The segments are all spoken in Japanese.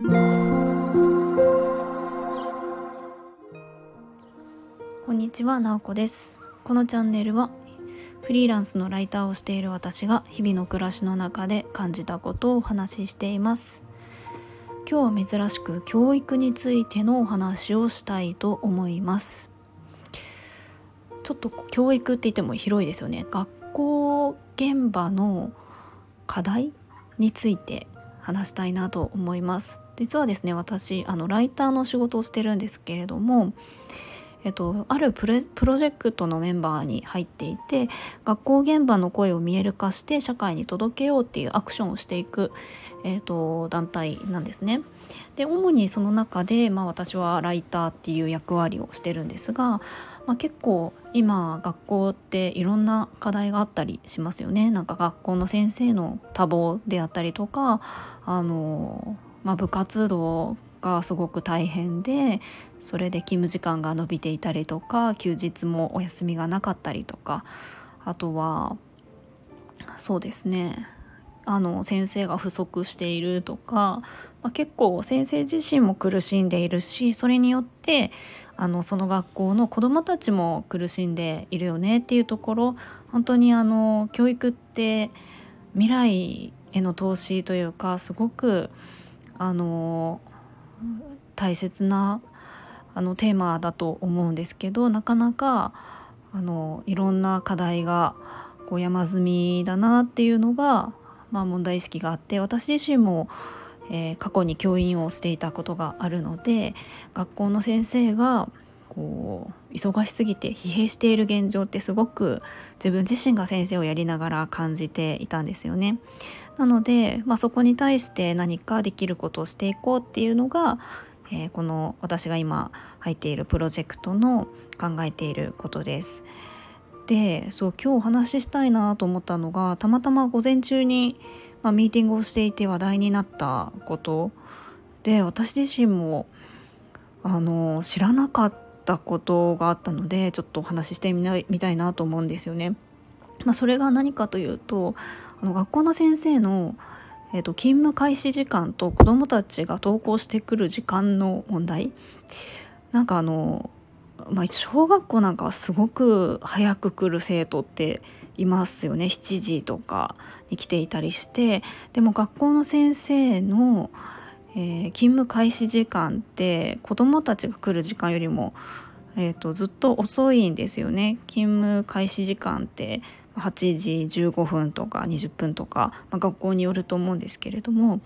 こんにちは、なおこです。このチャンネルはフリーランスのライターをしている私が日々の暮らしの中で感じたことをお話ししています。今日は珍しく教育についてのお話をしたいと思います。ちょっと教育って言っても広いですよね。学校現場の課題について話したいなと思います。実はですね私あのライターの仕事をしてるんですけれどもえっと、あるプロジェクトのメンバーに入っていて学校現場の声を見える化して社会に届けようっていうアクションをしていく、えっと、団体なんですね。で主にその中で、まあ、私はライターっていう役割をしてるんですが、まあ、結構今学校っていろんな課題があったりしますよね。なんか学校の先生の多忙であったりとかあの、まあ、部活動がすごく大変でそれで勤務時間が延びていたりとか休日もお休みがなかったりとかあとはそうですね。あの先生が不足しているとか、まあ、結構先生自身も苦しんでいるしそれによってあのその学校の子どもたちも苦しんでいるよねっていうところ本当にあの教育って未来への投資というかすごくあの大切なあのテーマだと思うんですけどなかなかあのいろんな課題がこう山積みだなっていうのがまあ、問題意識があって私自身も、えー、過去に教員をしていたことがあるので学校の先生がこう忙しすぎて疲弊している現状ってすごく自分自身が先生をやりながら感じていたんですよね。なので、まあ、そこに対して何かできることをしていこうっていうのが、えー、この私が今入っているプロジェクトの考えていることです。でそう今日お話ししたいなと思ったのがたまたま午前中に、まあ、ミーティングをしていて話題になったことで私自身もあの知らなかったことがあったのでちょっとお話ししてみたいなと思うんですよね。まあ、それが何かというとあの学校の先生の、えーと勤務開始時間と子どもたちが登校してくる時間の問題。なんかあのまあ、小学校なんかはすごく早く来る生徒っていますよね。7時とかに来ていたりして。でも学校の先生の、えー、勤務開始時間って子どもたちが来る時間よりも、えーと、ずっと遅いんですよね。勤務開始時間って。8時15分とか20分とか、まあ、学校によると思うんですけれどもやっ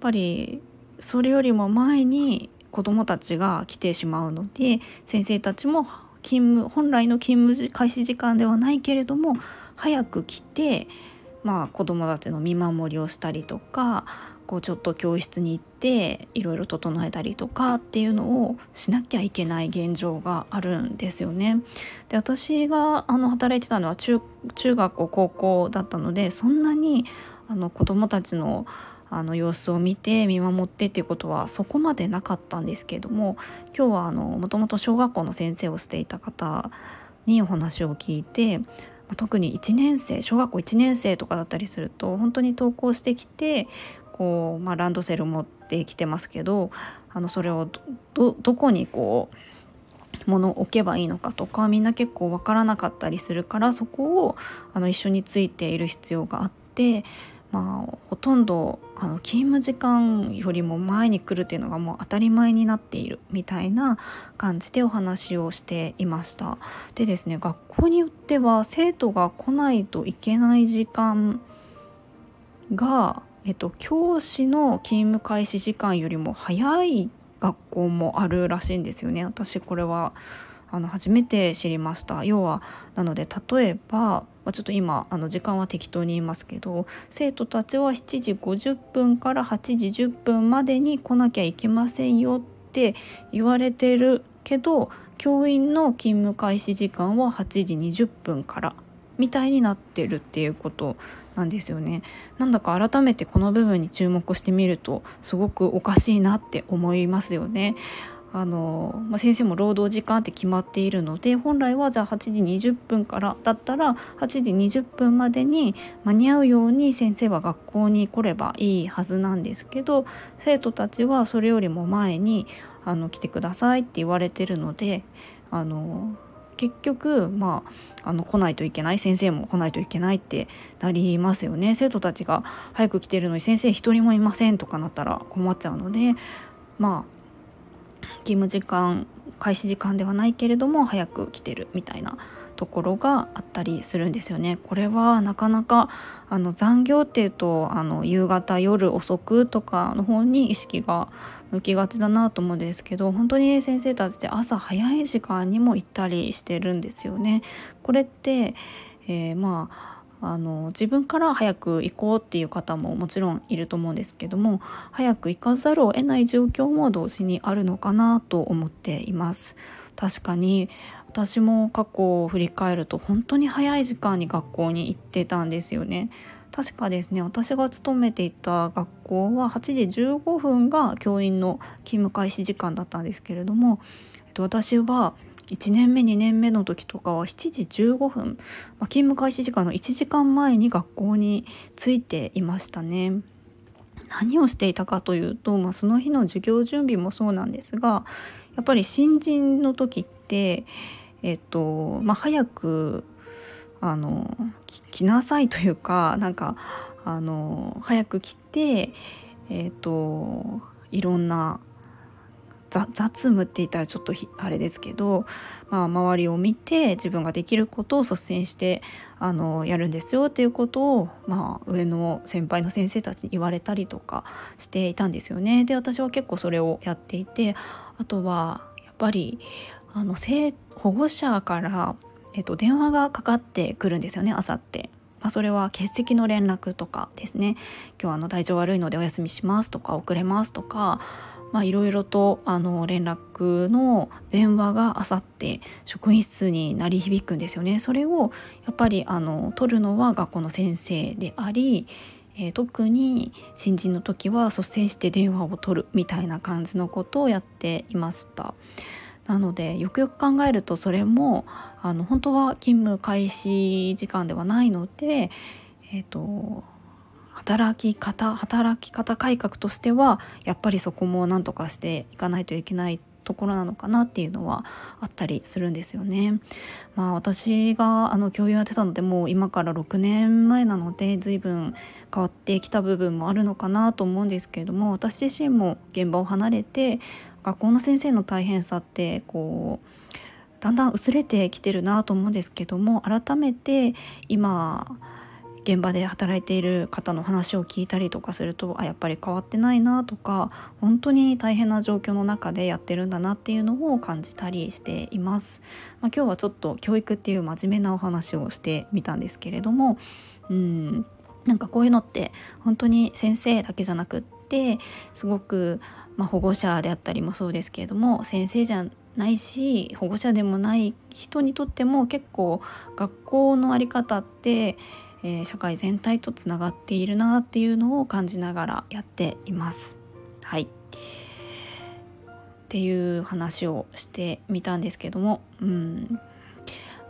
ぱりそれよりも前に子どもたちが来てしまうので先生たちも勤務本来の勤務開始時間ではないけれども早く来て、まあ、子どもたちの見守りをしたりとかこうちょっと教室に行っていろいろ整えたりとかっていうのをしなきゃいけない現状があるんですよね。で私があの働いてたのは中学校高校だったのでそんなにあの子どもたちのあの様子を見て見守ってっていうことはそこまでなかったんですけれども今日はもともと小学校の先生をしていた方にお話を聞いて特に1年生小学校1年生とかだったりすると本当に登校してきてこう、まあ、ランドセル持ってきてますけどあのそれをどこにこう物を置けばいいのかとかみんな結構分からなかったりするからそこをあの一緒についている必要があってまあ、ほとんどあの勤務時間よりも前に来るっていうのがもう当たり前になっているみたいな感じでお話をしていました。でですね学校によっては生徒が来ないといけない時間が、えっと、教師の勤務開始時間よりも早い学校もあるらしいんですよね。私これはあの初めて知りました。要はなので例えば、ま、ちょっと今あの時間は適当に言いますけど生徒たちは7時50分から8時10分までに来なきゃいけませんよって言われてるけど教員の勤務開始時間は8時20分からみたいになってるっていうことなんですよね。なんだか改めてこの部分に注目してみるとすごくおかしいなって思いますよね。あの、まあ、先生も労働時間って決まっているので本来はじゃあ8時20分からだったら8時20分までに間に合うように先生は学校に来ればいいはずなんですけど生徒たちはそれよりも前にあの来てくださいって言われてるのであの結局まああの来ないといけない先生も来ないといけないってなりますよね生徒たちが早く来てるのに先生一人もいませんとかなったら困っちゃうのでまあ勤務時間開始時間ではないけれども早く来てるみたいなところがあったりするんですよね。これはなかなかあの残業っていうとあの夕方夜遅くとかの方に意識が向きがちだなと思うんですけど本当に先生たちって朝早い時間にも行ったりしてるんですよね。これって、えー、まああの自分から早く行こうっていう方ももちろんいると思うんですけども早く行かざるを得ない状況も同時にあるのかなと思っています確かに私も過去を振り返ると本当に早い時間に学校に行ってたんですよね確かですね私が勤めていた学校は8時15分が教員の勤務開始時間だったんですけれども、えっと、私は1年目2年目の時とかは7時15分、まあ、勤務開始時間の1時間前に学校に着いていましたね。何をしていたかというと、まあ、その日の授業準備もそうなんですがやっぱり新人の時ってえっとまあ早くあの来なさいというかなんかあの早く来てえっといろんな雑務って言ったらちょっとあれですけど、まあ、周りを見て自分ができることを率先してあのやるんですよっていうことを、まあ、上の先輩の先生たちに言われたりとかしていたんですよね。で私は結構それをやっていてあとはやっぱりあの保護者から、えっと、電話がかかってくるんですよね朝って。まあ、それは欠席の連絡とかですね今日あの体調悪いのでお休みしますとか遅れますとか、いろいろとあの連絡の電話があさって職員室に鳴り響くんですよね。それをやっぱりあの取るのは学校の先生であり、えー、特に新人の時は率先して電話を取るみたいな感じのことをやっていました。なのでよくよく考えるとそれもあの本当は勤務開始時間ではないので、えーと働き方働き方改革としてはやっぱりそこも何とかしていかないといけないところなのかなっていうのはあったりするんですよね。まあ私があの教員やってたのでもう今から6年前なので随分変わってきた部分もあるのかなと思うんですけれども私自身も現場を離れて学校の先生の大変さってこうだんだん薄れてきてるなと思うんですけども改めて今現場で働いている方の話を聞いたりとかするとあやっぱり変わってないなとか本当に大変な状況の中でやってるんだなっていうのを感じたりしています。まあ、今日はちょっと教育っていう真面目なお話をしてみたんですけれどもうんなんかこういうのって本当に先生だけじゃなくってすごく、まあ、保護者であったりもそうですけれども先生じゃないし保護者でもない人にとっても結構学校の在り方ってえー、社会全体とつながっているなっていうのを感じながらやっています。はいっていう話をしてみたんですけども、うん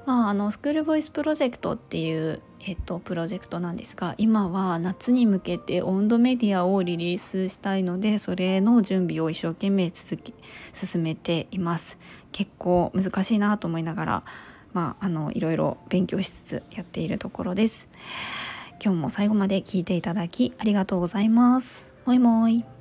まあ、あのスクールボイスプロジェクトっていう、えっと、プロジェクトなんですが今は夏に向けて温度メディアをリリースしたいのでそれの準備を一生懸命続き進めています結構難しいなと思いながらまあ、あのいろいろ勉強しつつやっているところです。今日も最後まで聞いていただきありがとうございます。もいもい。